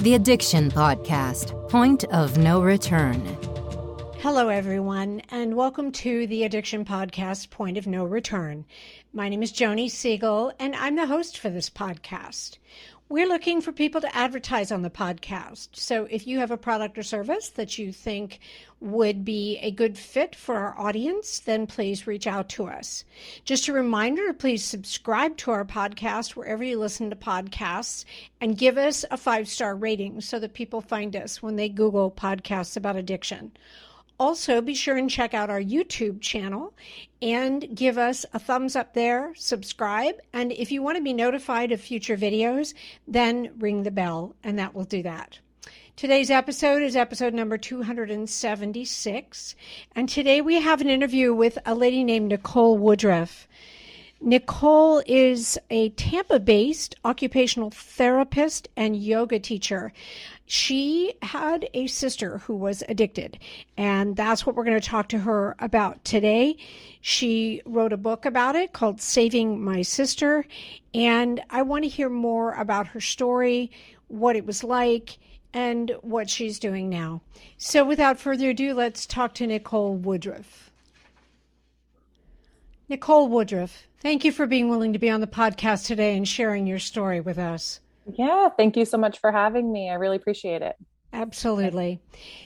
The Addiction Podcast Point of No Return. Hello, everyone, and welcome to the Addiction Podcast Point of No Return. My name is Joni Siegel, and I'm the host for this podcast. We're looking for people to advertise on the podcast. So if you have a product or service that you think would be a good fit for our audience, then please reach out to us. Just a reminder please subscribe to our podcast wherever you listen to podcasts and give us a five star rating so that people find us when they Google podcasts about addiction. Also, be sure and check out our YouTube channel and give us a thumbs up there, subscribe, and if you want to be notified of future videos, then ring the bell, and that will do that. Today's episode is episode number 276, and today we have an interview with a lady named Nicole Woodruff. Nicole is a Tampa based occupational therapist and yoga teacher she had a sister who was addicted, and that's what we're going to talk to her about today. She wrote a book about it called Saving My Sister, and I want to hear more about her story, what it was like, and what she's doing now. So, without further ado, let's talk to Nicole Woodruff. Nicole Woodruff, thank you for being willing to be on the podcast today and sharing your story with us. Yeah, thank you so much for having me. I really appreciate it. Absolutely.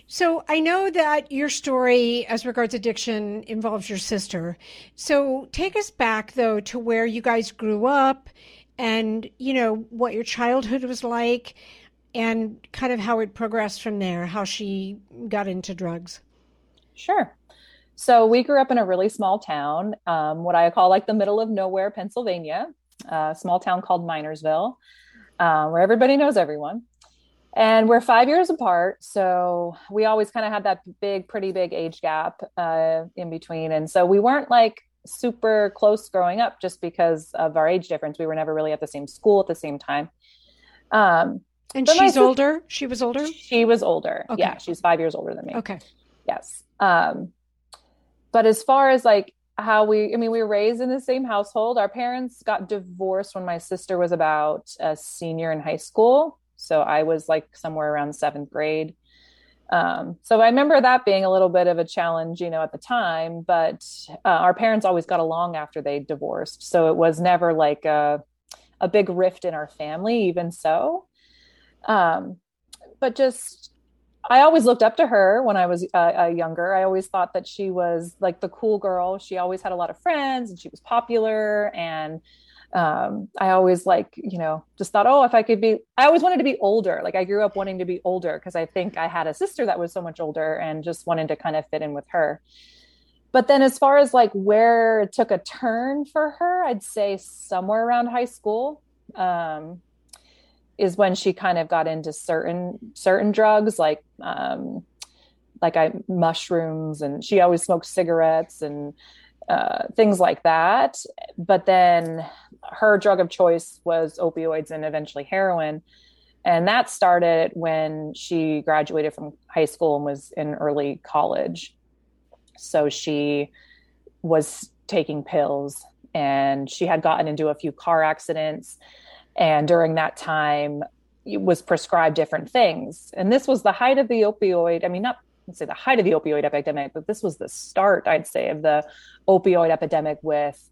So I know that your story as regards addiction involves your sister. So take us back though to where you guys grew up and, you know, what your childhood was like and kind of how it progressed from there, how she got into drugs. Sure. So we grew up in a really small town, um, what I call like the middle of nowhere, Pennsylvania, a small town called Minersville um, where everybody knows everyone. And we're five years apart. So we always kind of had that big, pretty big age gap uh, in between. And so we weren't like super close growing up just because of our age difference. We were never really at the same school at the same time. Um, and she's sister, older. She was older. She was older. Okay. Yeah, she's five years older than me. Okay. Yes. Um, but as far as like how we i mean we were raised in the same household. Our parents got divorced when my sister was about a senior in high school. So i was like somewhere around seventh grade. Um, so i remember that being a little bit of a challenge you know at the time but uh, our parents always got along after they divorced. So it was never like a, a big rift in our family even so. Um, but just I always looked up to her when I was uh, uh, younger. I always thought that she was like the cool girl. She always had a lot of friends and she was popular. And um, I always like, you know, just thought, oh, if I could be, I always wanted to be older. Like I grew up wanting to be older because I think I had a sister that was so much older and just wanted to kind of fit in with her. But then as far as like where it took a turn for her, I'd say somewhere around high school. Um, is when she kind of got into certain certain drugs like um like I mushrooms and she always smoked cigarettes and uh, things like that. But then her drug of choice was opioids and eventually heroin. And that started when she graduated from high school and was in early college. So she was taking pills and she had gotten into a few car accidents and during that time it was prescribed different things and this was the height of the opioid i mean not let's say the height of the opioid epidemic but this was the start i'd say of the opioid epidemic with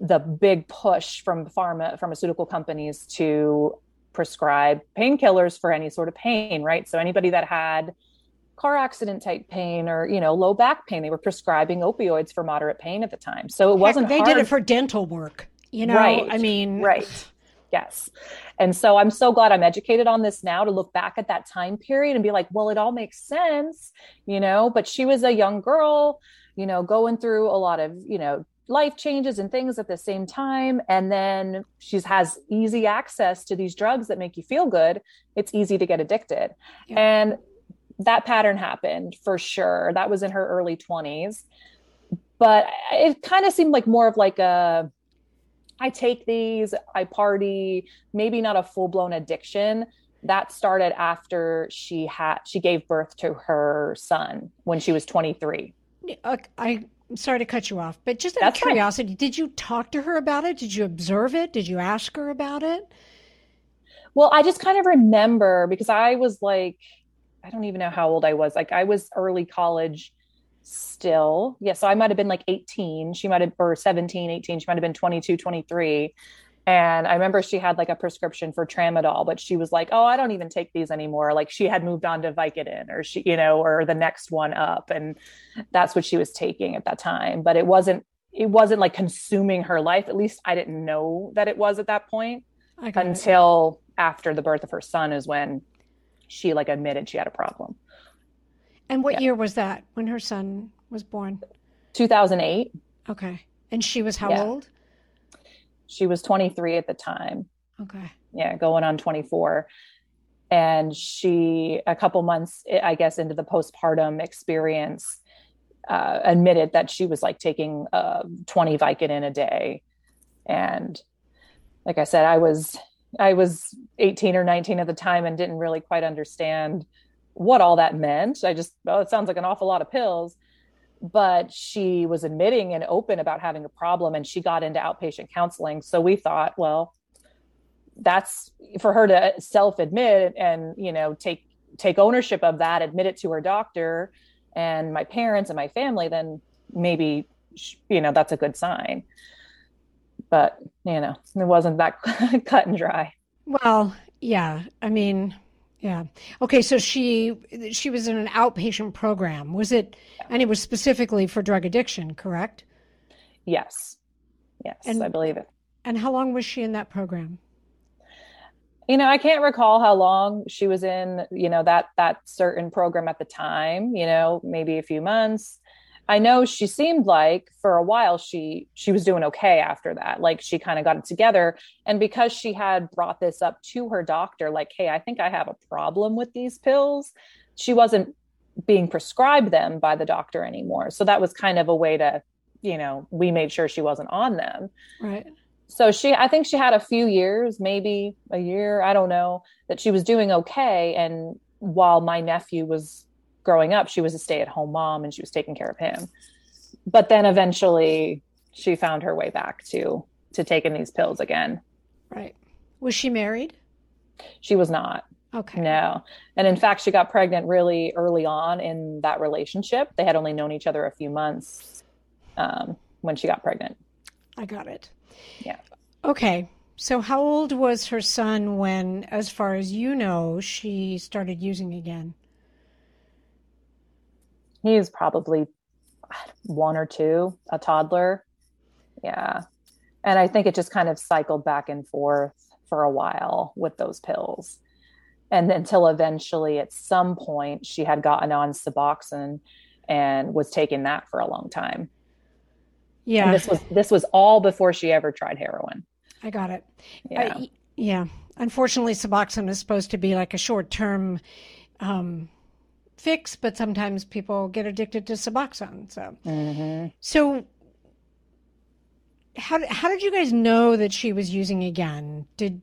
the big push from pharma pharmaceutical companies to prescribe painkillers for any sort of pain right so anybody that had car accident type pain or you know low back pain they were prescribing opioids for moderate pain at the time so it wasn't they hard. did it for dental work you know right. i mean right Yes. And so I'm so glad I'm educated on this now to look back at that time period and be like, well, it all makes sense, you know, but she was a young girl, you know, going through a lot of, you know, life changes and things at the same time. And then she has easy access to these drugs that make you feel good. It's easy to get addicted. Yeah. and that pattern happened for sure. That was in her early 20s but it kind of seemed like more of like a I take these, I party, maybe not a full blown addiction. That started after she had she gave birth to her son when she was 23. Uh, I I'm sorry to cut you off, but just out That's of curiosity, fine. did you talk to her about it? Did you observe it? Did you ask her about it? Well, I just kind of remember because I was like, I don't even know how old I was. Like I was early college still. Yeah. So I might have been like 18. She might have, or 17, 18. She might have been 22, 23. And I remember she had like a prescription for tramadol, but she was like, "Oh, I don't even take these anymore." Like she had moved on to Vicodin, or she, you know, or the next one up, and that's what she was taking at that time. But it wasn't, it wasn't like consuming her life. At least I didn't know that it was at that point until it. after the birth of her son is when she like admitted she had a problem. And what yeah. year was that when her son was born? 2008. Okay. And she was how yeah. old? She was 23 at the time. Okay. Yeah, going on 24. And she, a couple months, I guess, into the postpartum experience, uh, admitted that she was like taking uh, 20 Vicodin a day. And like I said, I was I was 18 or 19 at the time and didn't really quite understand what all that meant. I just, oh, it sounds like an awful lot of pills. But she was admitting and open about having a problem and she got into outpatient counseling. So we thought well that's for her to self admit and you know take take ownership of that admit it to her doctor and my parents and my family then maybe you know that's a good sign. But you know it wasn't that cut and dry. Well yeah. I mean yeah. Okay. So she she was in an outpatient program. Was it? And it was specifically for drug addiction, correct? Yes. Yes, and, I believe it. And how long was she in that program? You know, I can't recall how long she was in. You know that that certain program at the time. You know, maybe a few months. I know she seemed like for a while she she was doing okay after that. Like she kind of got it together and because she had brought this up to her doctor like hey, I think I have a problem with these pills, she wasn't being prescribed them by the doctor anymore. So that was kind of a way to, you know, we made sure she wasn't on them. Right. So she I think she had a few years, maybe a year, I don't know, that she was doing okay and while my nephew was growing up, she was a stay at home mom and she was taking care of him. But then eventually she found her way back to to taking these pills again. Right. Was she married? She was not. Okay. No. And in fact, she got pregnant really early on in that relationship. They had only known each other a few months um, when she got pregnant. I got it. Yeah. Okay. So, how old was her son when, as far as you know, she started using again? He's probably one or two, a toddler. Yeah. And I think it just kind of cycled back and forth for a while with those pills. And until eventually, at some point, she had gotten on Suboxone and was taking that for a long time. Yeah. And this was this was all before she ever tried heroin. I got it. Yeah. I, yeah. Unfortunately, Suboxone is supposed to be like a short term um, fix, but sometimes people get addicted to Suboxone. So, mm-hmm. so how how did you guys know that she was using again? Did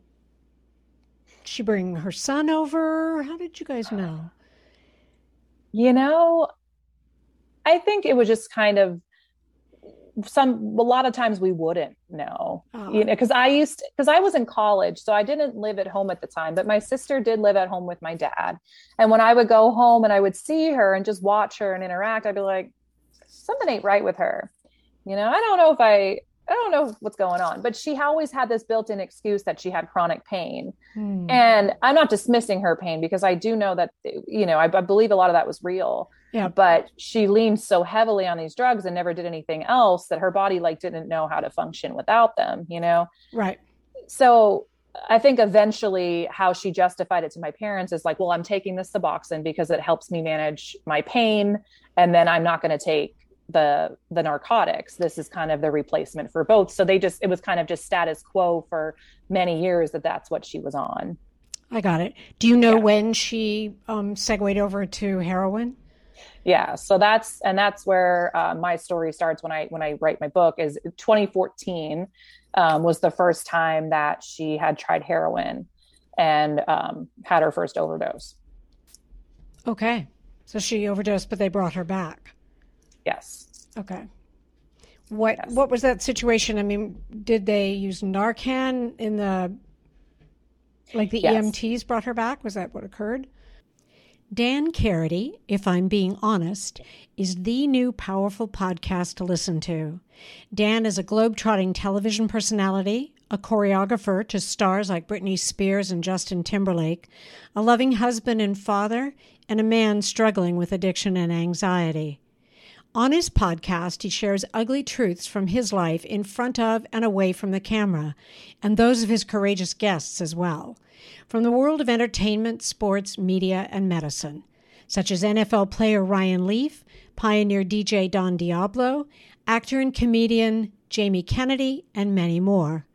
she bring her son over? How did you guys know? You know, I think it was just kind of some a lot of times we wouldn't know oh. you know because i used because i was in college so i didn't live at home at the time but my sister did live at home with my dad and when i would go home and i would see her and just watch her and interact i'd be like something ain't right with her you know i don't know if i I don't know what's going on, but she always had this built in excuse that she had chronic pain. Hmm. And I'm not dismissing her pain because I do know that, you know, I, I, believe a lot of that was real. Yeah. But she leaned so heavily on these drugs and never did anything else that her body like didn't know how to function without them, you know? Right. So I think eventually how she justified it to my parents is like, well, I'm taking this Suboxone because it helps me manage my pain. And then I'm not going to take the the narcotics this is kind of the replacement for both so they just it was kind of just status quo for many years that that's what she was on i got it do you know yeah. when she um segued over to heroin yeah so that's and that's where uh, my story starts when i when i write my book is 2014 um, was the first time that she had tried heroin and um, had her first overdose okay so she overdosed but they brought her back Yes. Okay. What yes. what was that situation? I mean, did they use Narcan in the Like the yes. EMTs brought her back? Was that what occurred? Dan Karaty, if I'm being honest, is the new powerful podcast to listen to. Dan is a globe-trotting television personality, a choreographer to stars like Britney Spears and Justin Timberlake, a loving husband and father, and a man struggling with addiction and anxiety. On his podcast, he shares ugly truths from his life in front of and away from the camera, and those of his courageous guests as well from the world of entertainment, sports, media, and medicine, such as NFL player Ryan Leaf, pioneer DJ Don Diablo, actor and comedian Jamie Kennedy, and many more.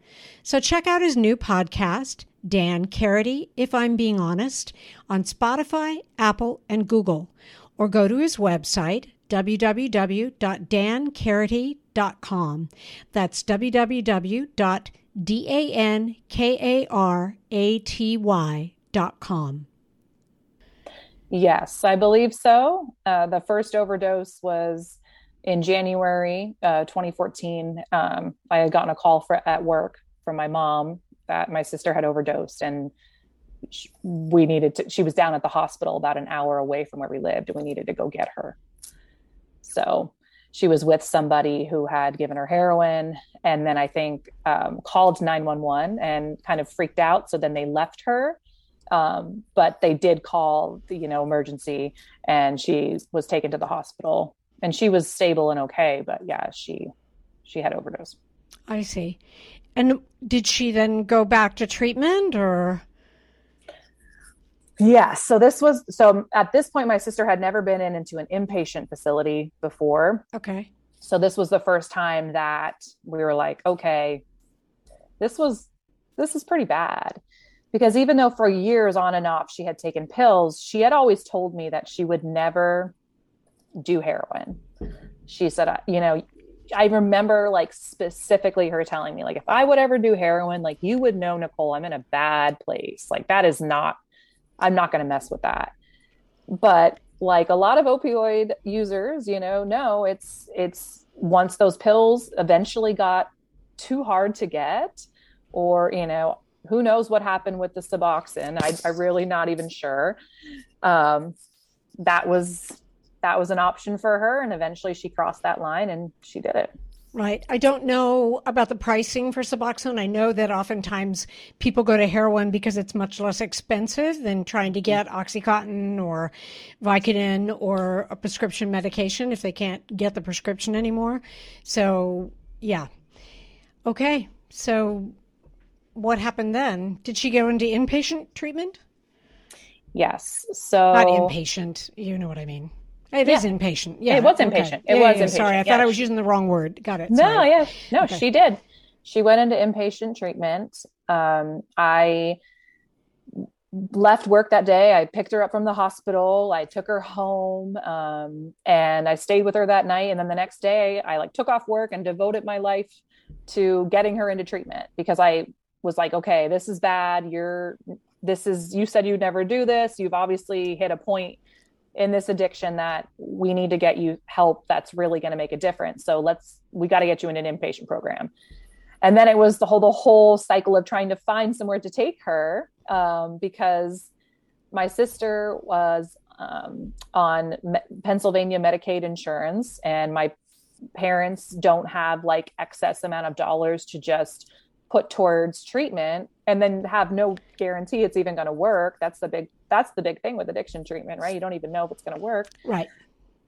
So check out his new podcast, Dan Karaty, If I'm Being Honest, on Spotify, Apple, and Google, or go to his website, www.dankaraty.com. That's www D A N K A R A T Y dot. Yes, I believe so. Uh, the first overdose was in January uh, 2014. Um, I had gotten a call for, at work from my mom that my sister had overdosed and we needed to, she was down at the hospital about an hour away from where we lived and we needed to go get her. So she was with somebody who had given her heroin and then i think um, called 911 and kind of freaked out so then they left her. Um, but they did call the you know emergency and she was taken to the hospital and she was stable and okay but yeah she she had overdose. I see. And did she then go back to treatment or yeah. So this was so at this point, my sister had never been in into an inpatient facility before. Okay. So this was the first time that we were like, okay, this was this is pretty bad. Because even though for years on and off she had taken pills, she had always told me that she would never do heroin. She said, you know, I remember like specifically her telling me, like, if I would ever do heroin, like you would know, Nicole, I'm in a bad place. Like that is not I'm not going to mess with that. But like a lot of opioid users, you know, no, it's it's once those pills eventually got too hard to get, or you know, who knows what happened with the Suboxone? I, I'm really not even sure. Um, that was that was an option for her, and eventually she crossed that line and she did it. Right. I don't know about the pricing for Suboxone. I know that oftentimes people go to heroin because it's much less expensive than trying to get Oxycontin or Vicodin or a prescription medication if they can't get the prescription anymore. So, yeah. Okay. So, what happened then? Did she go into inpatient treatment? Yes. So, not inpatient. You know what I mean. It yeah. is inpatient. Yeah, it was inpatient. Okay. It yeah, was yeah, inpatient. Sorry, I thought I was using the wrong word. Got it. No, sorry. yeah, no, okay. she did. She went into inpatient treatment. Um, I left work that day. I picked her up from the hospital. I took her home, um, and I stayed with her that night. And then the next day, I like took off work and devoted my life to getting her into treatment because I was like, okay, this is bad. You're this is you said you'd never do this. You've obviously hit a point in this addiction that we need to get you help that's really going to make a difference. So let's we got to get you in an inpatient program. And then it was the whole the whole cycle of trying to find somewhere to take her um, because my sister was um, on Me- pennsylvania medicaid insurance and my parents don't have like excess amount of dollars to just put towards treatment and then have no guarantee it's even going to work. That's the big that's the big thing with addiction treatment right? You don't even know if it's going to work. Right.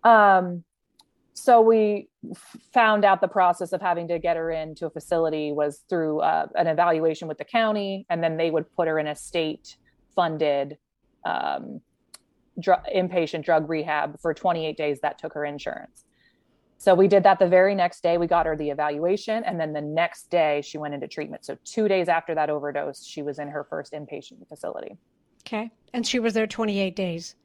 Um so we found out the process of having to get her into a facility was through uh, an evaluation with the county and then they would put her in a state funded um, dr- inpatient drug rehab for 28 days that took her insurance so we did that the very next day. We got her the evaluation. And then the next day, she went into treatment. So two days after that overdose, she was in her first inpatient facility. Okay. And she was there 28 days.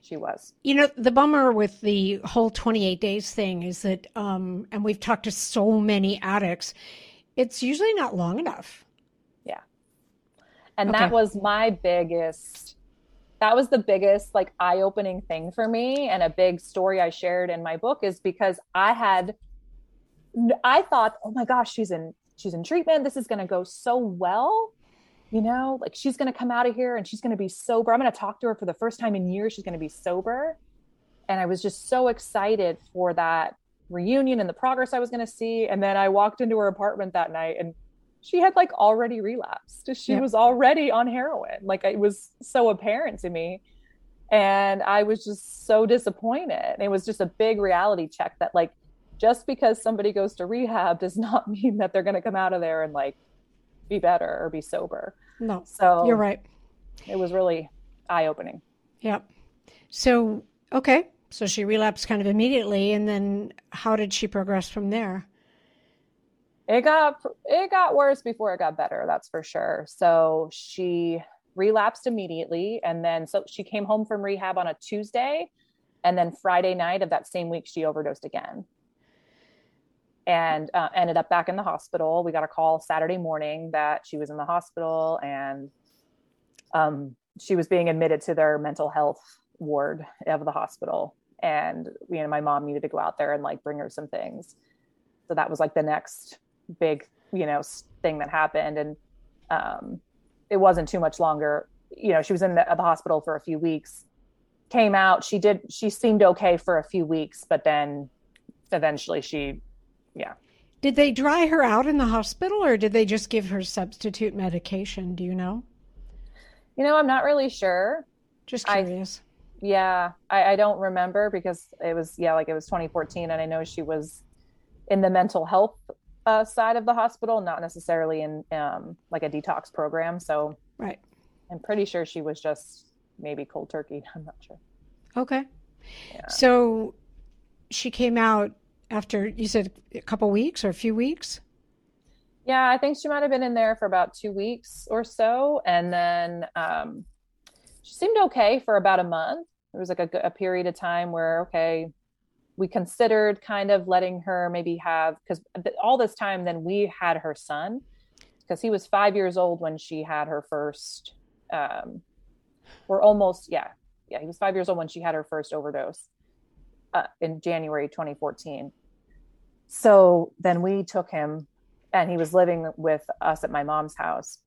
She was. You know, the bummer with the whole 28 days thing is that, um, and we've talked to so many addicts, it's usually not long enough. Yeah. And okay. that was my biggest that was the biggest like eye-opening thing for me and a big story I shared in my book is because I had I thought, "Oh my gosh, she's in she's in treatment. This is going to go so well." you know, like she's going to come out of here and she's going to be sober. I'm going to talk to her for the first time in years. She's going to be sober. And I was just so excited for that reunion and the progress I was going to see. And then I walked into her apartment that night and she had like already relapsed. She was already on heroin. Like it was so apparent to me. And I was just so disappointed. It was just a big reality check that like just because somebody goes to rehab does not mean that they're going to come out of there and like be better or be sober. No. So you're right. It was really eye opening. Yep. So, okay. So she relapsed kind of immediately. And then how did she progress from there? It got it got worse before it got better, that's for sure. So she relapsed immediately and then so she came home from rehab on a Tuesday and then Friday night of that same week she overdosed again and uh, ended up back in the hospital. We got a call Saturday morning that she was in the hospital and um, she was being admitted to their mental health ward of the hospital. And you know, my mom needed to go out there and like bring her some things. So that was like the next big, you know, thing that happened. And um, it wasn't too much longer. You know, she was in the, the hospital for a few weeks. Came out. She did. She seemed okay for a few weeks, but then eventually she yeah. Did they dry her out in the hospital or did they just give her substitute medication? Do you know? You know, I'm not really sure. Just curious. I, yeah, I, I don't remember because it was, yeah, like it was 2014. And I know she was in the mental health uh, side of the hospital, not necessarily in um, like a detox program. So, right. I'm pretty sure she was just maybe cold turkey. I'm not sure. Okay. Yeah. So she came out after you said a couple weeks or a few weeks? Yeah, I think she might have been in there for about two weeks or so. And then um, she seemed okay for about a month. There was like a, a period of time where, okay, we considered kind of letting her maybe have, because all this time, then we had her son, because he was five years old when she had her first, um we're almost, yeah, yeah, he was five years old when she had her first overdose uh, in January 2014. So then we took him and he was living with us at my mom's house.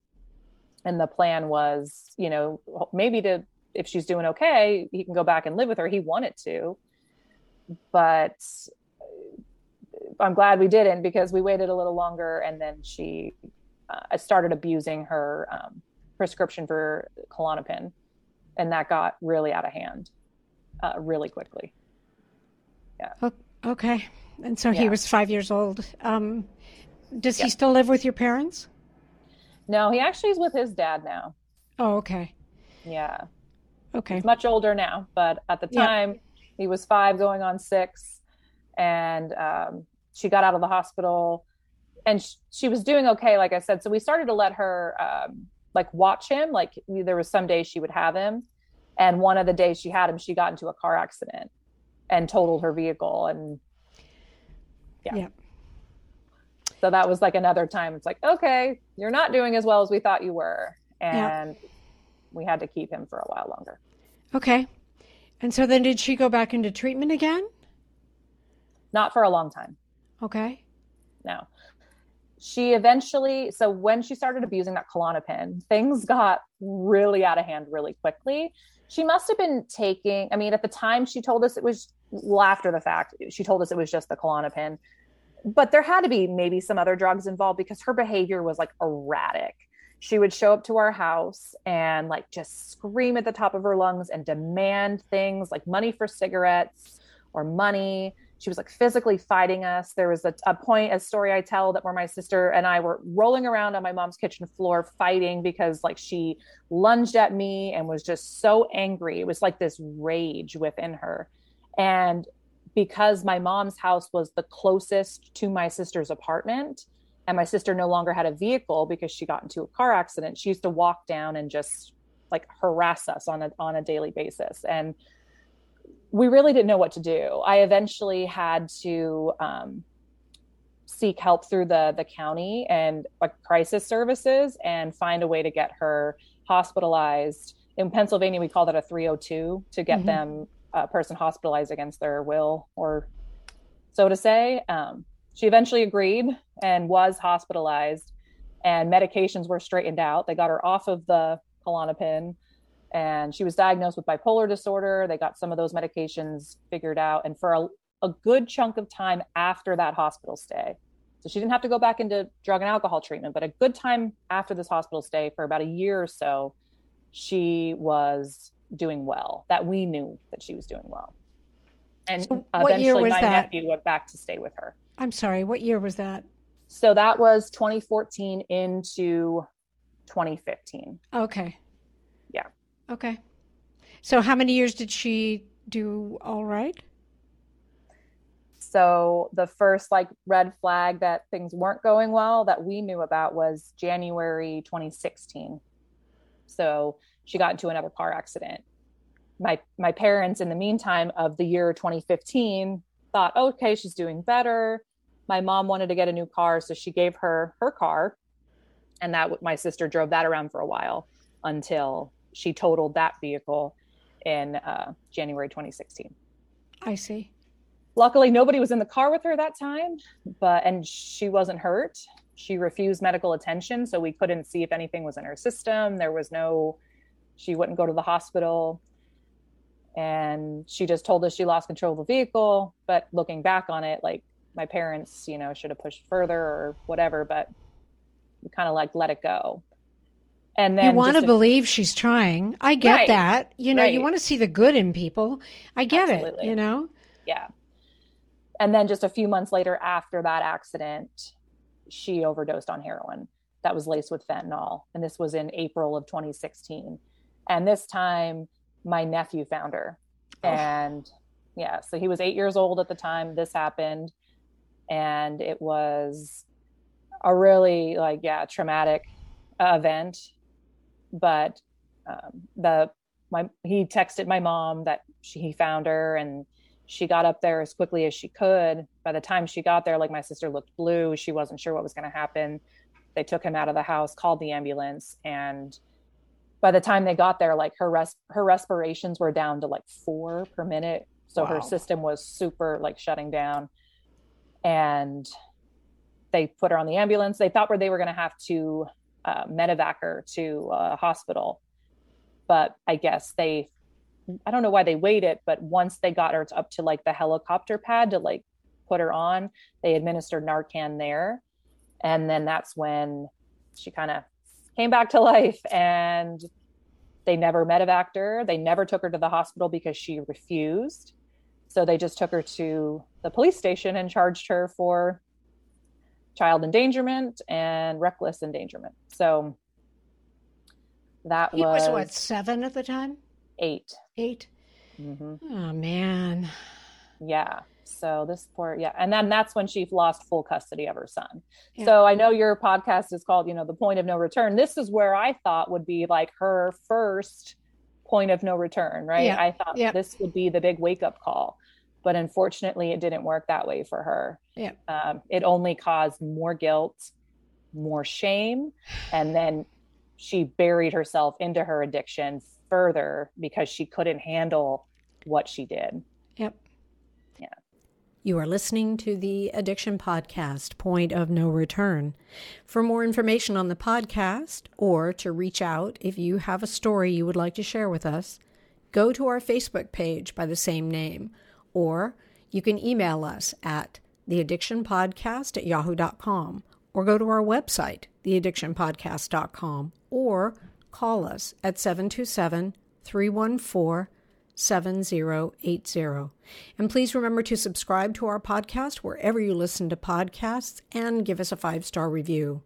And the plan was, you know, maybe to, if she's doing okay, he can go back and live with her. He wanted to. But I'm glad we didn't because we waited a little longer and then she uh, started abusing her um, prescription for Klonopin. And that got really out of hand uh, really quickly yeah. Okay. And so yeah. he was five years old. Um, does he still live with your parents? No, he actually is with his dad now. Oh, okay. Yeah. Okay. He's much older now, but at the time he was five going on six. And um, she got out of the hospital and sh- she was doing okay, like I said. So we started to let her um, like watch him. Like there was some days she would have him. And one of the days she had him, she got into a car accident and totaled her vehicle and yeah. yeah. So that was like another time. It's like, okay, you're not doing as well as we thought you were. And yeah. we had to keep him for a while longer. Okay. And so then did she go back into treatment again? Not for a long time. Okay. No. She eventually, so when she started abusing that Klonopin, things got really out of hand really quickly. She must have been taking, I mean, at the time she told us it was well, after the fact, she told us it was just the Klonopin, but there had to be maybe some other drugs involved because her behavior was like erratic. She would show up to our house and like just scream at the top of her lungs and demand things like money for cigarettes or money. She was like physically fighting us. There was a, a point, a story I tell that where my sister and I were rolling around on my mom's kitchen floor fighting because like she lunged at me and was just so angry. It was like this rage within her and because my mom's house was the closest to my sister's apartment, and my sister no longer had a vehicle because she got into a car accident, she used to walk down and just like harass us on a on a daily basis. And we really didn't know what to do. I eventually had to um, seek help through the the county and like crisis services and find a way to get her hospitalized. In Pennsylvania, we call that a 302 to get mm-hmm. them a person hospitalized against their will, or so to say. Um, she eventually agreed and was hospitalized. and medications were straightened out. They got her off of the Klonopin and she was diagnosed with bipolar disorder. They got some of those medications figured out. And for a, a good chunk of time after that hospital stay, so she didn't have to go back into drug and alcohol treatment, but a good time after this hospital stay for about a year or so, she was doing well. That we knew that she was doing well. And so eventually my that? nephew went back to stay with her. I'm sorry, what year was that? So that was 2014 into 2015. Okay. Yeah. Okay. So how many years did she do all right? So the first like red flag that things weren't going well that we knew about was January 2016. So she got into another car accident. My my parents in the meantime of the year 2015 thought, okay, she's doing better. My mom wanted to get a new car, so she gave her her car, and that my sister drove that around for a while until she totaled that vehicle in uh, January 2016. I see. Luckily nobody was in the car with her that time but and she wasn't hurt. She refused medical attention so we couldn't see if anything was in her system. There was no she wouldn't go to the hospital. And she just told us she lost control of the vehicle but looking back on it like my parents you know should have pushed further or whatever but we kind of like let it go. And then you want to believe she's trying. I get right, that. You know right. you want to see the good in people. I get Absolutely. it you know? Yeah. And then just a few months later after that accident she overdosed on heroin that was laced with fentanyl and this was in april of 2016 and this time my nephew found her. Oh. and yeah so he was eight years old at the time this happened and it was a really like yeah traumatic event but um, the my he texted my mom that she, he found her and she got up there as quickly as she could. By the time she got there, like my sister looked blue. She wasn't sure what was going to happen. They took him out of the house, called the ambulance, and by the time they got there, like her res- her respirations were down to like four per minute. So wow. her system was super like shutting down. And they put her on the ambulance. They thought where they were going to have to uh, medevac her to a hospital, but I guess they I don't know why they waited, but once they got her up to like the helicopter pad to like put her on, they administered Narcan there. And then that's when she kind of came back to life and they never medevaced her. They never took her to the hospital because she refused. So they just took her to the police station and charged her for child endangerment and reckless endangerment. So that he was, was what seven at the time eight. 8 mm-hmm. Oh man. Yeah. So this poor, yeah, and then that's when she lost full custody of her son. Yeah. So I know your podcast is called, you know, the point of no return. This is where I thought would be like her first point of no return, right? Yeah. I thought yeah. this would be the big wake up call, but unfortunately, it didn't work that way for her. Yeah, um, it only caused more guilt, more shame, and then she buried herself into her addiction further because she couldn't handle what she did. Yep. Yeah. You are listening to the Addiction Podcast, Point of No Return. For more information on the podcast or to reach out if you have a story you would like to share with us, go to our Facebook page by the same name, or you can email us at theaddictionpodcast at yahoo.com, or go to our website, theaddictionpodcast.com, or call us at 727 314 7080. And please remember to subscribe to our podcast wherever you listen to podcasts and give us a five star review.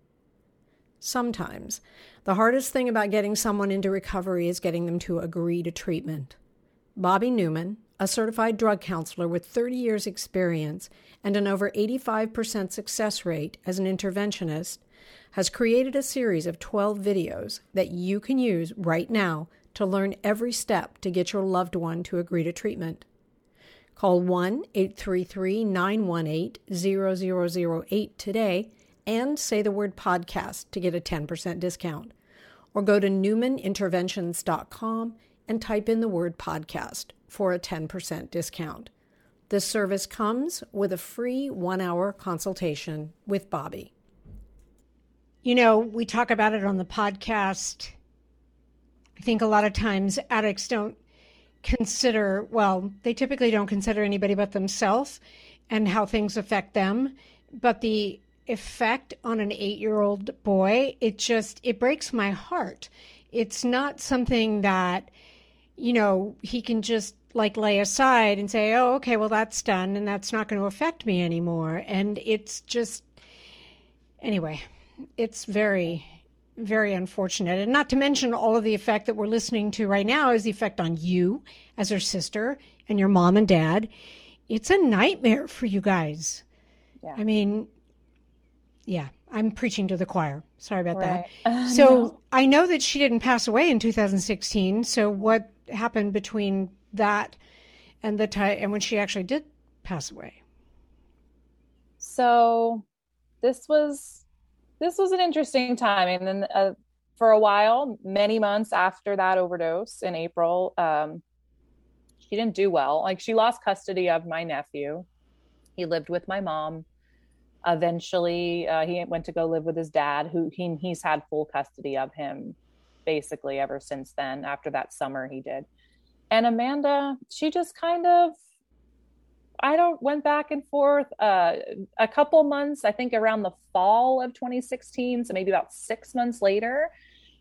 Sometimes the hardest thing about getting someone into recovery is getting them to agree to treatment. Bobby Newman, a certified drug counselor with 30 years' experience and an over 85% success rate as an interventionist, has created a series of 12 videos that you can use right now to learn every step to get your loved one to agree to treatment. Call 1 833 918 0008 today and say the word podcast to get a 10% discount. Or go to newmaninterventions.com and type in the word podcast for a 10% discount. This service comes with a free one hour consultation with Bobby. You know, we talk about it on the podcast. I think a lot of times addicts don't consider, well, they typically don't consider anybody but themselves and how things affect them. But the effect on an eight year old boy, it just, it breaks my heart. It's not something that, you know, he can just like lay aside and say, oh, okay, well, that's done and that's not going to affect me anymore. And it's just, anyway, it's very, very unfortunate. And not to mention all of the effect that we're listening to right now is the effect on you as her sister and your mom and dad. It's a nightmare for you guys. Yeah. I mean, yeah, I'm preaching to the choir. Sorry about right. that. Uh, so no. I know that she didn't pass away in 2016. So what happened between that and the time and when she actually did pass away? So this was this was an interesting time, and then uh, for a while, many months after that overdose in April, um, she didn't do well. Like she lost custody of my nephew. He lived with my mom. Eventually, uh, he went to go live with his dad, who he, he's had full custody of him basically ever since then. After that summer, he did and Amanda, she just kind of I don't went back and forth uh, a couple months, I think around the fall of 2016, so maybe about 6 months later,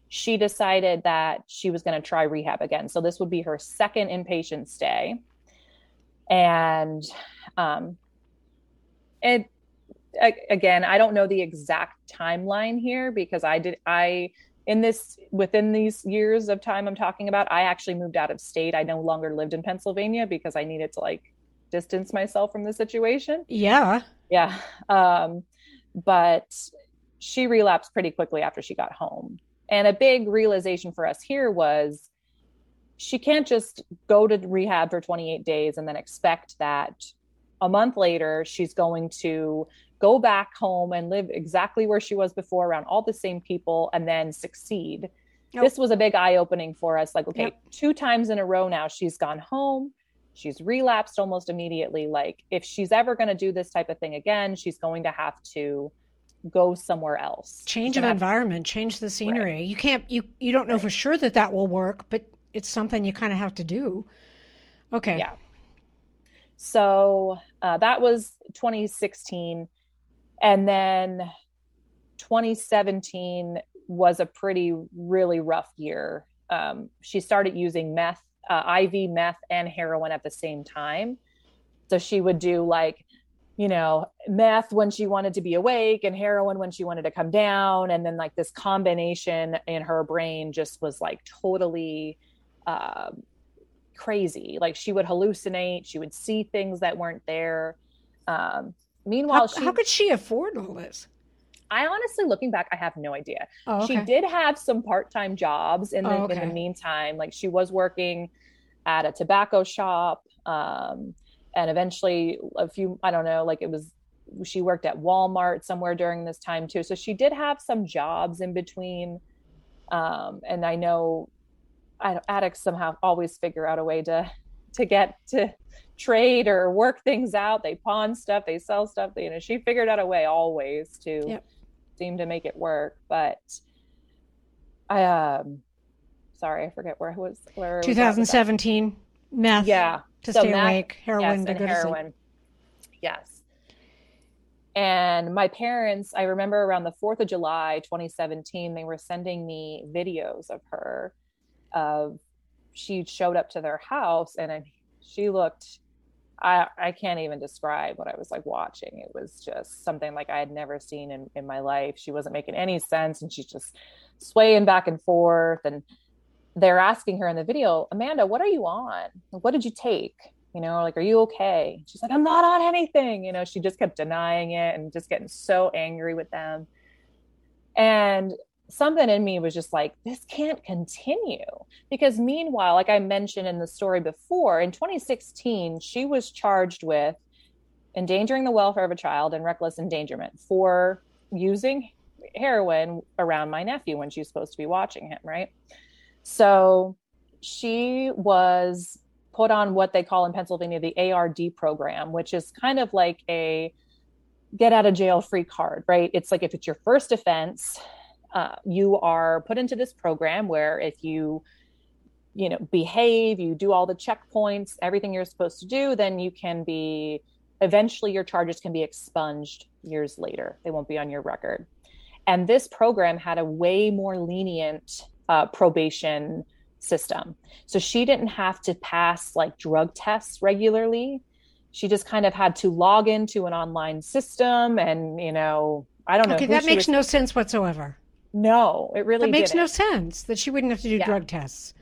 she decided that she was going to try rehab again. So this would be her second inpatient stay. And um it again, I don't know the exact timeline here because I did I in this within these years of time i'm talking about i actually moved out of state. I no longer lived in pennsylvania because i needed to like distance myself from the situation. Yeah. Yeah. Um but she relapsed pretty quickly after she got home. And a big realization for us here was she can't just go to rehab for 28 days and then expect that a month later she's going to go back home and live exactly where she was before around all the same people and then succeed. This was a big eye opening for us. Like, okay, yep. two times in a row now, she's gone home. She's relapsed almost immediately. Like, if she's ever going to do this type of thing again, she's going to have to go somewhere else. Change of environment, change the scenery. Right. You can't, you, you don't know right. for sure that that will work, but it's something you kind of have to do. Okay. Yeah. So uh, that was 2016 and then 2017 was a pretty really rough year. Um, she started using meth uh, iv meth and heroin at the same time. So she would do like you know meth when she wanted to be awake and heroin when she wanted to come down. And then like this combination in her brain just was like totally uh, crazy. Like she would hallucinate. She would see things that weren't there. Um, Meanwhile, how, she, how could she afford all this? I honestly, looking back, I have no idea. Oh, okay. She did have some part-time jobs in the oh, okay. in the meantime. Like she was working at a tobacco shop, um, and eventually a few. I don't know. Like it was, she worked at Walmart somewhere during this time too. So she did have some jobs in between. Um, and I know I, addicts somehow always figure out a way to to get to trade or work things out. They pawn stuff, they sell stuff. You know, she figured out a way always to yep. seem to make it work. But I um sorry, I forget where I was where 2017 meth. Yeah. To so stay meth, awake, heroin yes, heroin. Yes. And my parents, I remember around the 4th of July 2017, they were sending me videos of her of she showed up to their house and I, she looked I, I can't even describe what I was like watching. It was just something like I had never seen in, in my life. She wasn't making any sense and she's just swaying back and forth. And they're asking her in the video, Amanda, what are you on? What did you take? You know, like, are you okay? She's like, I'm not on anything. You know, she just kept denying it and just getting so angry with them. And something in me was just like, this can't continue. Because meanwhile, like I mentioned in the story before, in 2016, she was charged with endangering the welfare of a child and reckless endangerment for using heroin around my nephew when she's supposed to be watching him, right? So she was put on what they call in Pennsylvania the ARD program, which is kind of like a get out of jail free card, right? It's like if it's your first offense, uh, you are put into this program where if you you know behave you do all the checkpoints everything you're supposed to do then you can be eventually your charges can be expunged years later. They won't be on your record. And this program had a way more lenient uh, probation system. So she didn't have to pass like drug tests regularly. She just kind of had to log into an online system and you know i don't know okay that makes was... no sense whatsoever no it really that makes didn't. no sense that she wouldn't have to do yeah. drug tests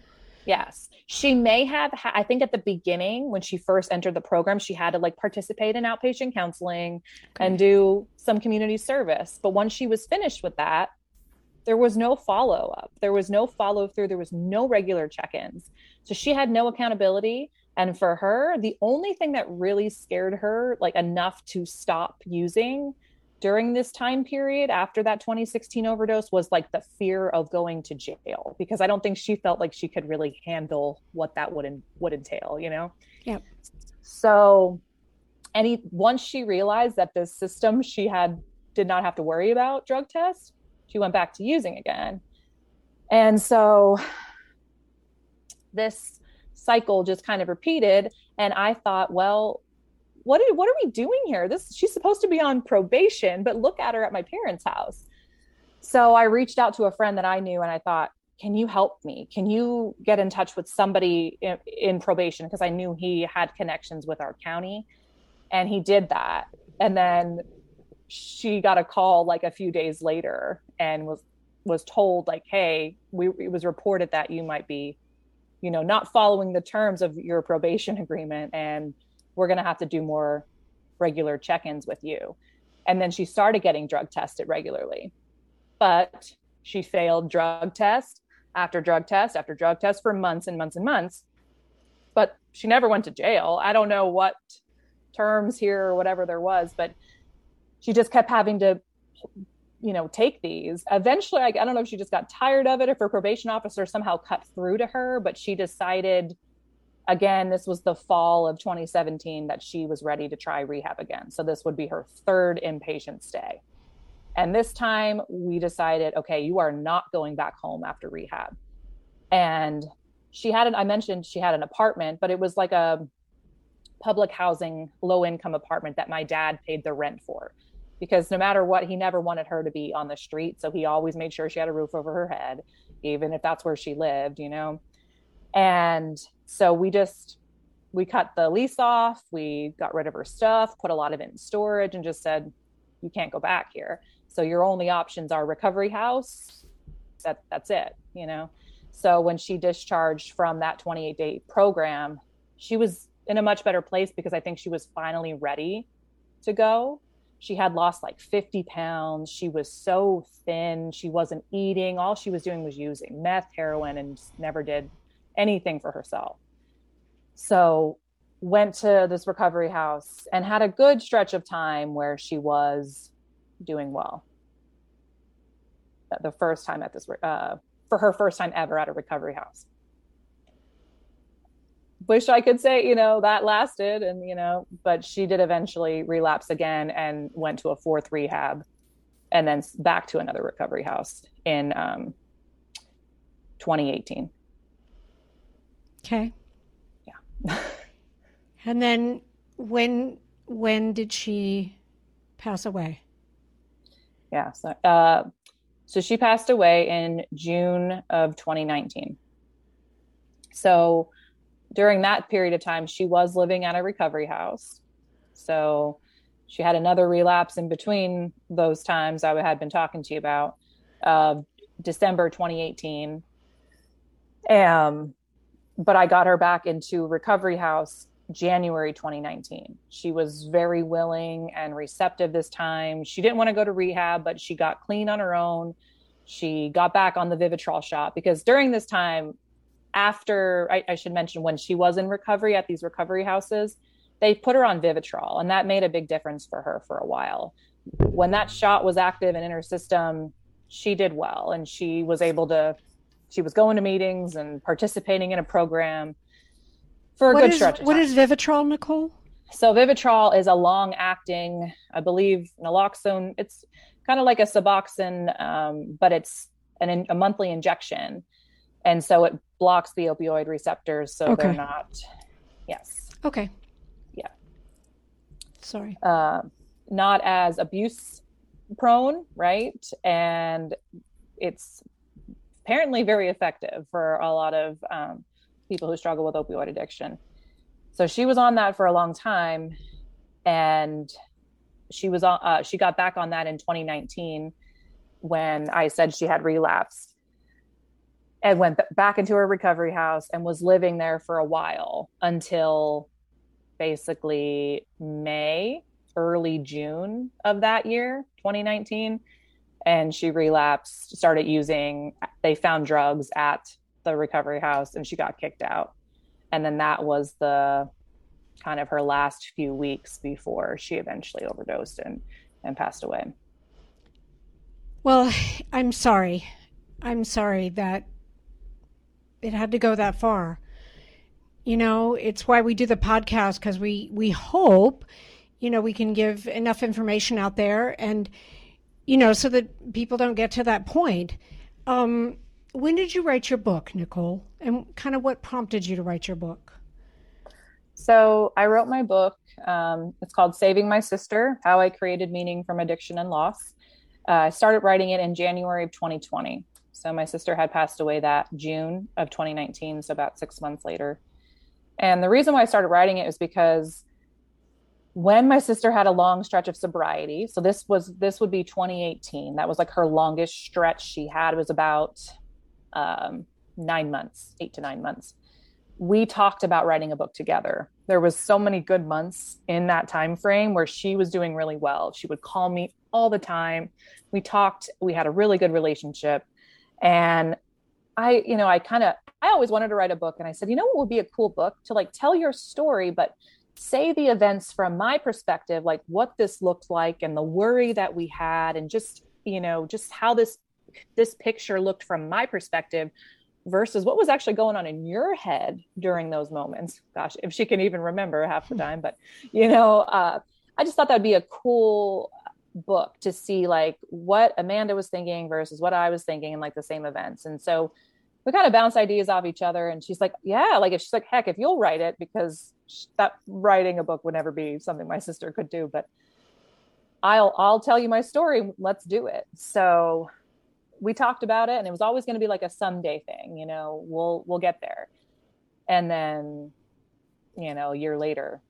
Yes. She may have, I think at the beginning, when she first entered the program, she had to like participate in outpatient counseling okay. and do some community service. But once she was finished with that, there was no follow up. There was no follow through. There was no regular check ins. So she had no accountability. And for her, the only thing that really scared her, like enough to stop using, during this time period after that 2016 overdose was like the fear of going to jail because I don't think she felt like she could really handle what that would in, would entail, you know. Yeah. So any once she realized that this system she had did not have to worry about drug tests, she went back to using again. And so this cycle just kind of repeated and I thought, well, what are, what are we doing here? This she's supposed to be on probation, but look at her at my parents' house. So I reached out to a friend that I knew and I thought, can you help me? Can you get in touch with somebody in, in probation? Because I knew he had connections with our county. And he did that. And then she got a call like a few days later and was was told like, hey, we it was reported that you might be, you know, not following the terms of your probation agreement and we're going to have to do more regular check-ins with you. And then she started getting drug tested regularly but she failed drug test after drug test after drug test for months and months and months. But she never went to jail. I don't know what terms here or whatever there was but she just kept having to you know take these. Eventually I, I don't know if she just got tired of it if her probation officer somehow cut through to her but she decided again, this was the fall of 2017 that she was ready to try rehab again. So this would be her third inpatient stay. And this time we decided, okay, you are not going back home after rehab. And she had an, I mentioned she had an apartment, but it was like a public housing, low income apartment that my dad paid the rent for. Because no matter what, he never wanted her to be on the street. So he always made sure she had a roof over her head, even if that's where she lived, you know? And so we just we cut the lease off, we got rid of her stuff, put a lot of it in storage and just said you can't go back here. So your only options are recovery house. That that's it, you know. So when she discharged from that 28 day program, she was in a much better place because I think she was finally ready to go. She had lost like 50 pounds. She was so thin. She wasn't eating. All she was doing was using meth, heroin, and never did anything for herself. So went to this recovery house and had a good stretch of time where she was doing well. The first time at this, uh, for her first time ever at a recovery house. Wish I could say, you know, that lasted and, you know, but she did eventually relapse again and went to a fourth rehab and then back to another recovery house in um, 2018. Okay. And then when when did she pass away? Yeah. So, uh, so she passed away in June of 2019. So during that period of time, she was living at a recovery house. So she had another relapse in between those times I had been talking to you about, uh, December 2018. Um, but I got her back into recovery house January 2019. She was very willing and receptive this time. She didn't want to go to rehab, but she got clean on her own. She got back on the Vivitrol shot because during this time, after I, I should mention when she was in recovery at these recovery houses, they put her on Vivitrol, and that made a big difference for her for a while. When that shot was active and in her system, she did well and she was able to she was going to meetings and participating in a program for a what good is, stretch. What is Vivitrol, Nicole? so Vivitrol is a long acting, I believe, naloxone. It's kind of like a Suboxone, um, but it's an, a monthly injection. And so it blocks the opioid receptors. So okay. they're not, yes. Okay. Yeah. Sorry. Uh, not as abuse prone, right? And it's apparently very effective for a lot of um, people who struggle with opioid addiction. So she was on that for a long time, and she was on. Uh, she got back on that in 2019 when I said she had relapsed, and went back into her recovery house and was living there for a while until basically May, early June of that year, 2019 and she relapsed started using they found drugs at the recovery house and she got kicked out. And then that was the kind of her last few weeks before she eventually overdosed and and passed away. Well i'm sorry. I'm sorry that it had to go that far. You know it's why we do the podcast because we we hope you know we can give enough information out there and you know, so that people don't get to that point. Um, when did you write your book, Nicole? And kind of what prompted you to write your book? So I wrote my book. Um, it's called Saving My Sister How I Created Meaning from Addiction and Loss. Uh, I started writing it in January of 2020. So my sister had passed away that June of 2019, so about six months later. And the reason why I started writing it was because when my sister had a long stretch of sobriety so this was this would be 2018 that was like her longest stretch she had it was about um, nine months eight to nine months. We talked about writing a book together. There was so many good months in that time frame where she was doing really well. She would call me all the time. We talked we had a really good relationship. And i you know i kind of i always wanted to write a book and i said you know what would be a cool book? To like tell your story but say the events from my perspective, like what this looked like and the worry that we had, and just, you know, just how this this picture looked from my perspective versus what was actually going on in your head during those moments. Gosh, if she can even remember half the time, but you know, uh, I just thought that'd be a cool book to see like what Amanda was thinking versus what I was thinking in like the same events. And so we kind of bounce ideas off each other. And she's like, yeah, like if she's like, heck, if you'll write it, because that writing a book would never be something my sister could do, but I'll, I'll tell you my story. Let's do it. So we talked about it and it was always going to be like a someday thing, you know, we'll, we'll get there. And then, you know, a year later,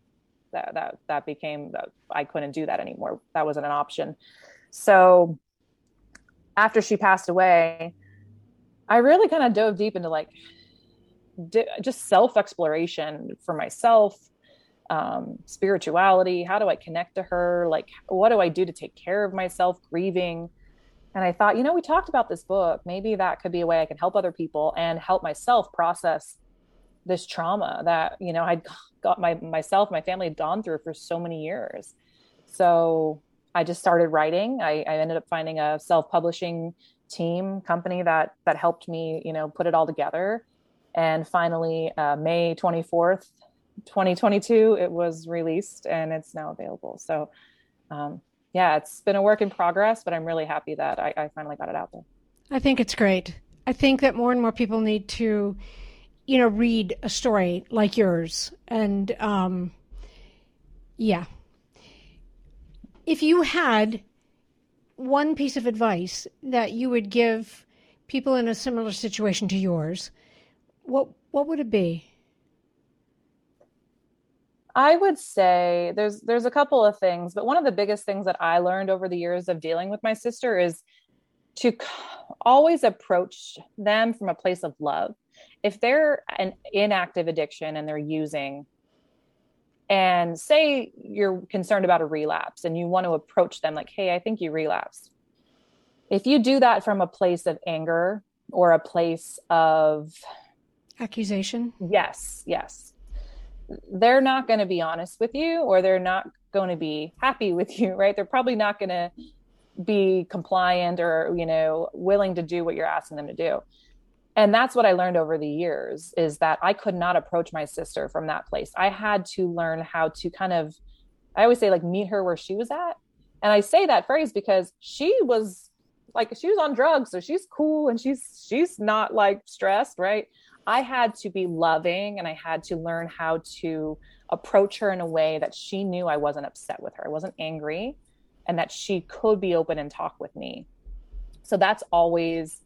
that, that, that became, that I couldn't do that anymore. That wasn't an option. So after she passed away, I really kind of dove deep into like di- just self exploration for myself, um, spirituality. How do I connect to her? Like, what do I do to take care of myself, grieving? And I thought, you know, we talked about this book. Maybe that could be a way I can help other people and help myself process this trauma that you know I'd got my myself, my family had gone through for so many years. So I just started writing. I, I ended up finding a self-publishing team company that that helped me you know put it all together and finally uh, may 24th 2022 it was released and it's now available. So um, yeah it's been a work in progress but i'm really happy that I, I finally got it out there. I think it's great. I think that more and more people need to you know read a story like yours. And um, yeah. If you had one piece of advice that you would give people in a similar situation to yours, what what would it be? I would say there's there's a couple of things, but one of the biggest things that I learned over the years of dealing with my sister is to always approach them from a place of love. If they're an inactive addiction and they're using, and say you're concerned about a relapse and you want to approach them like hey i think you relapsed if you do that from a place of anger or a place of accusation? Yes yes. They're not going to be honest with you or they're not going to be happy with you right? They're probably not going to be compliant or you know willing to do what you're asking them to do. And that's what i learned over the years is that i could not approach my sister from that place. I had to learn how to kind of i always say like meet her where she was at. And i say that phrase because she was like she was on drugs so she's cool and she's she's not like stressed right i had to be loving and i had to learn how to approach her in a way that she knew i wasn't upset with her i wasn't angry and that she could be open and talk with me so that's always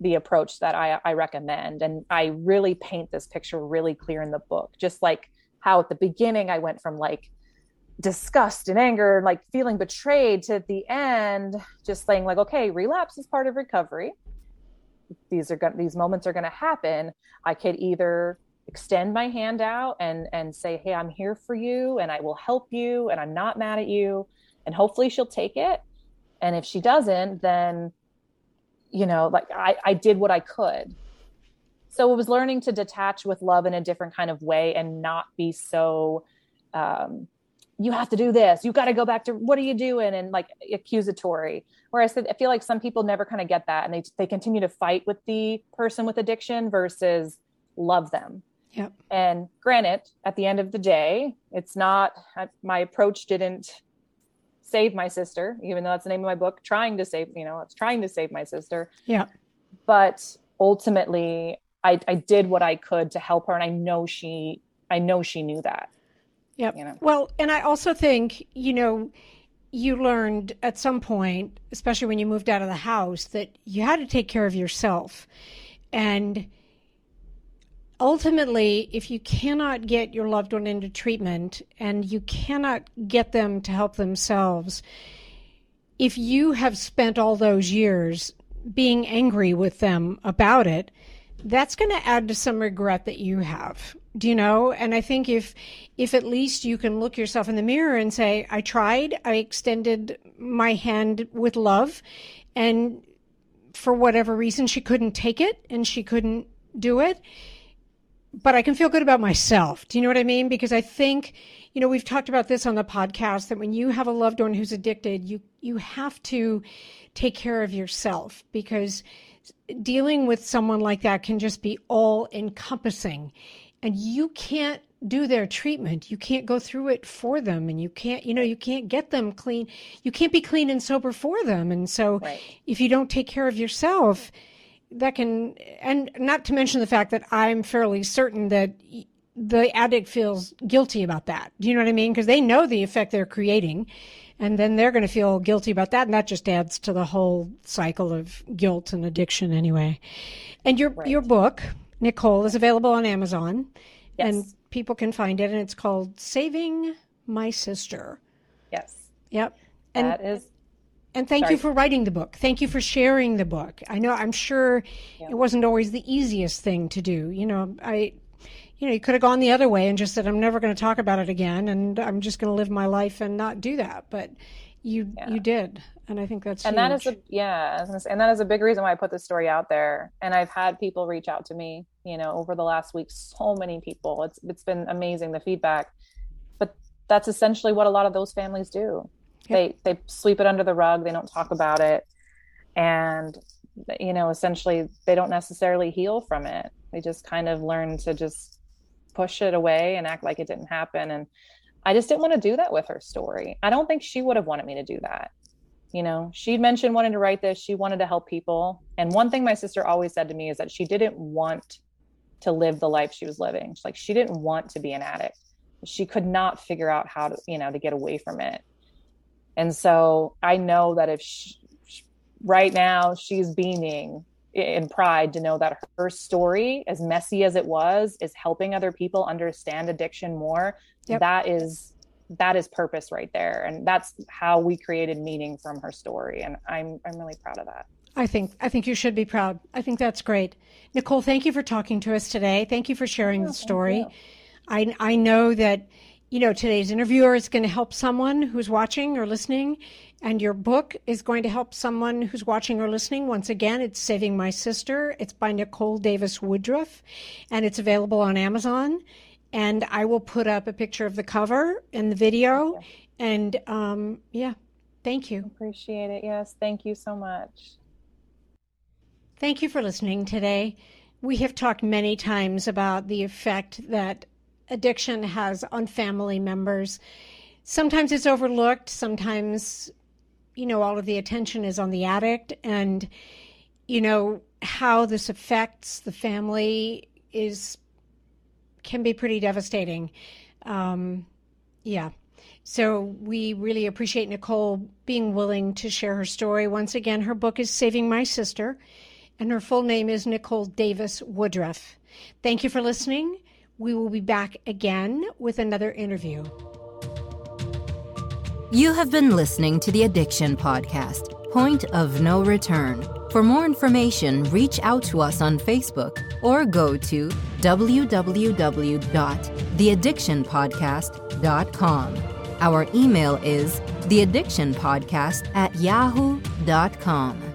the approach that I, I recommend. And I really paint this picture really clear in the book, just like how at the beginning I went from like disgust and anger, and like feeling betrayed to at the end, just saying like, okay, relapse is part of recovery. These are going these moments are going to happen. I could either extend my hand out and and say, "Hey, I'm here for you and I will help you and I'm not mad at you." And hopefully she'll take it. And if she doesn't, then you know like i i did what i could so it was learning to detach with love in a different kind of way and not be so um you have to do this you got to go back to what are you doing and like accusatory whereas i said, I feel like some people never kind of get that and they they continue to fight with the person with addiction versus love them Yep. And granted, at the end of the day, it's not my approach didn't save my sister, even though that's the name of my book, trying to save, you know, it's trying to save my sister. Yeah. But ultimately I, I did what I could to help her. And I know she, I know she knew that. Yep. You know? Well, and I also think, you know, you learned at some point, especially when you moved out of the house, that you had to take care of yourself. And ultimately, if you cannot get your loved one into treatment and you cannot get them to help themselves, if you have spent all those years being angry with them about it, that's going to add to some regret that you have. Do you know? And I think if if at least you can look yourself in the mirror and say, I tried, I extended my hand with love, and for whatever reason she couldn't take it and she couldn't do it but I can feel good about myself. Do you know what I mean? Because I think, you know, we've talked about this on the podcast that when you have a loved one who's addicted, you you have to take care of yourself because dealing with someone like that can just be all encompassing. And you can't do their treatment. You can't go through it for them and you can't, you know, you can't get them clean. You can't be clean and sober for them. And so right. if you don't take care of yourself, that can, and not to mention the fact that I'm fairly certain that the addict feels guilty about that. Do you know what I mean? Because they know the effect they're creating, and then they're going to feel guilty about that, and that just adds to the whole cycle of guilt and addiction, anyway. And your right. your book, Nicole, is available on Amazon, yes. and people can find it, and it's called "Saving My Sister." Yes. Yep. And, that is and thank Sorry. you for writing the book. Thank you for sharing the book. I know I'm sure yeah. it wasn't always the easiest thing to do. You know, I you know, you could have gone the other way and just said I'm never going to talk about it again and I'm just going to live my life and not do that. But you yeah. you did. And I think that's And huge. that is a yeah, and that is a big reason why I put this story out there. And I've had people reach out to me, you know, over the last week so many people. It's it's been amazing the feedback. But that's essentially what a lot of those families do they they sweep it under the rug they don't talk about it and you know essentially they don't necessarily heal from it they just kind of learn to just push it away and act like it didn't happen and i just didn't want to do that with her story. I don't think she would have wanted me to do that. You know she'd mentioned wanting to write this she wanted to help people and one thing my sister always said to me is that she didn't want to live the life she was living. She's like she didn't want to be an addict. She could not figure out how to you know to get away from it. And so I know that if she, right now she's beaming in pride to know that her story, as messy as it was, is helping other people understand addiction more. Yep. That is that is purpose right there, and that's how we created meaning from her story. And I'm I'm really proud of that. I think I think you should be proud. I think that's great. Nicole, thank you for talking to us today. Thank you for sharing oh, the story. I I know that you know, today's interviewer is going to help someone who's watching or listening, and your book is going to help someone who's watching or listening. Once again, it's Saving My Sister. It's by Nicole Davis Woodruff, and it's available on Amazon. And I will put up a picture of the cover and the video. And um, yeah, thank you. Appreciate it. Yes, thank you so much. Thank you for listening today. we have talked many times about the effect that addiction has on family members. Sometimes it's overlooked, sometimes, you know, all of the attention is on the addict, and, you know, how this affects the family is can be pretty devastating. Um, yeah. So we really appreciate Nicole being willing to share her story. Once again, her book is Saving My Sister and her full name is Nicole Davis Woodruff. Thank you for listening. We will be back again with another interview. You have been listening to the Addiction Podcast, Point of No Return. For more information, reach out to us on Facebook or go to www.theaddictionpodcast.com. Our email is theaddictionpodcast at yahoo.com.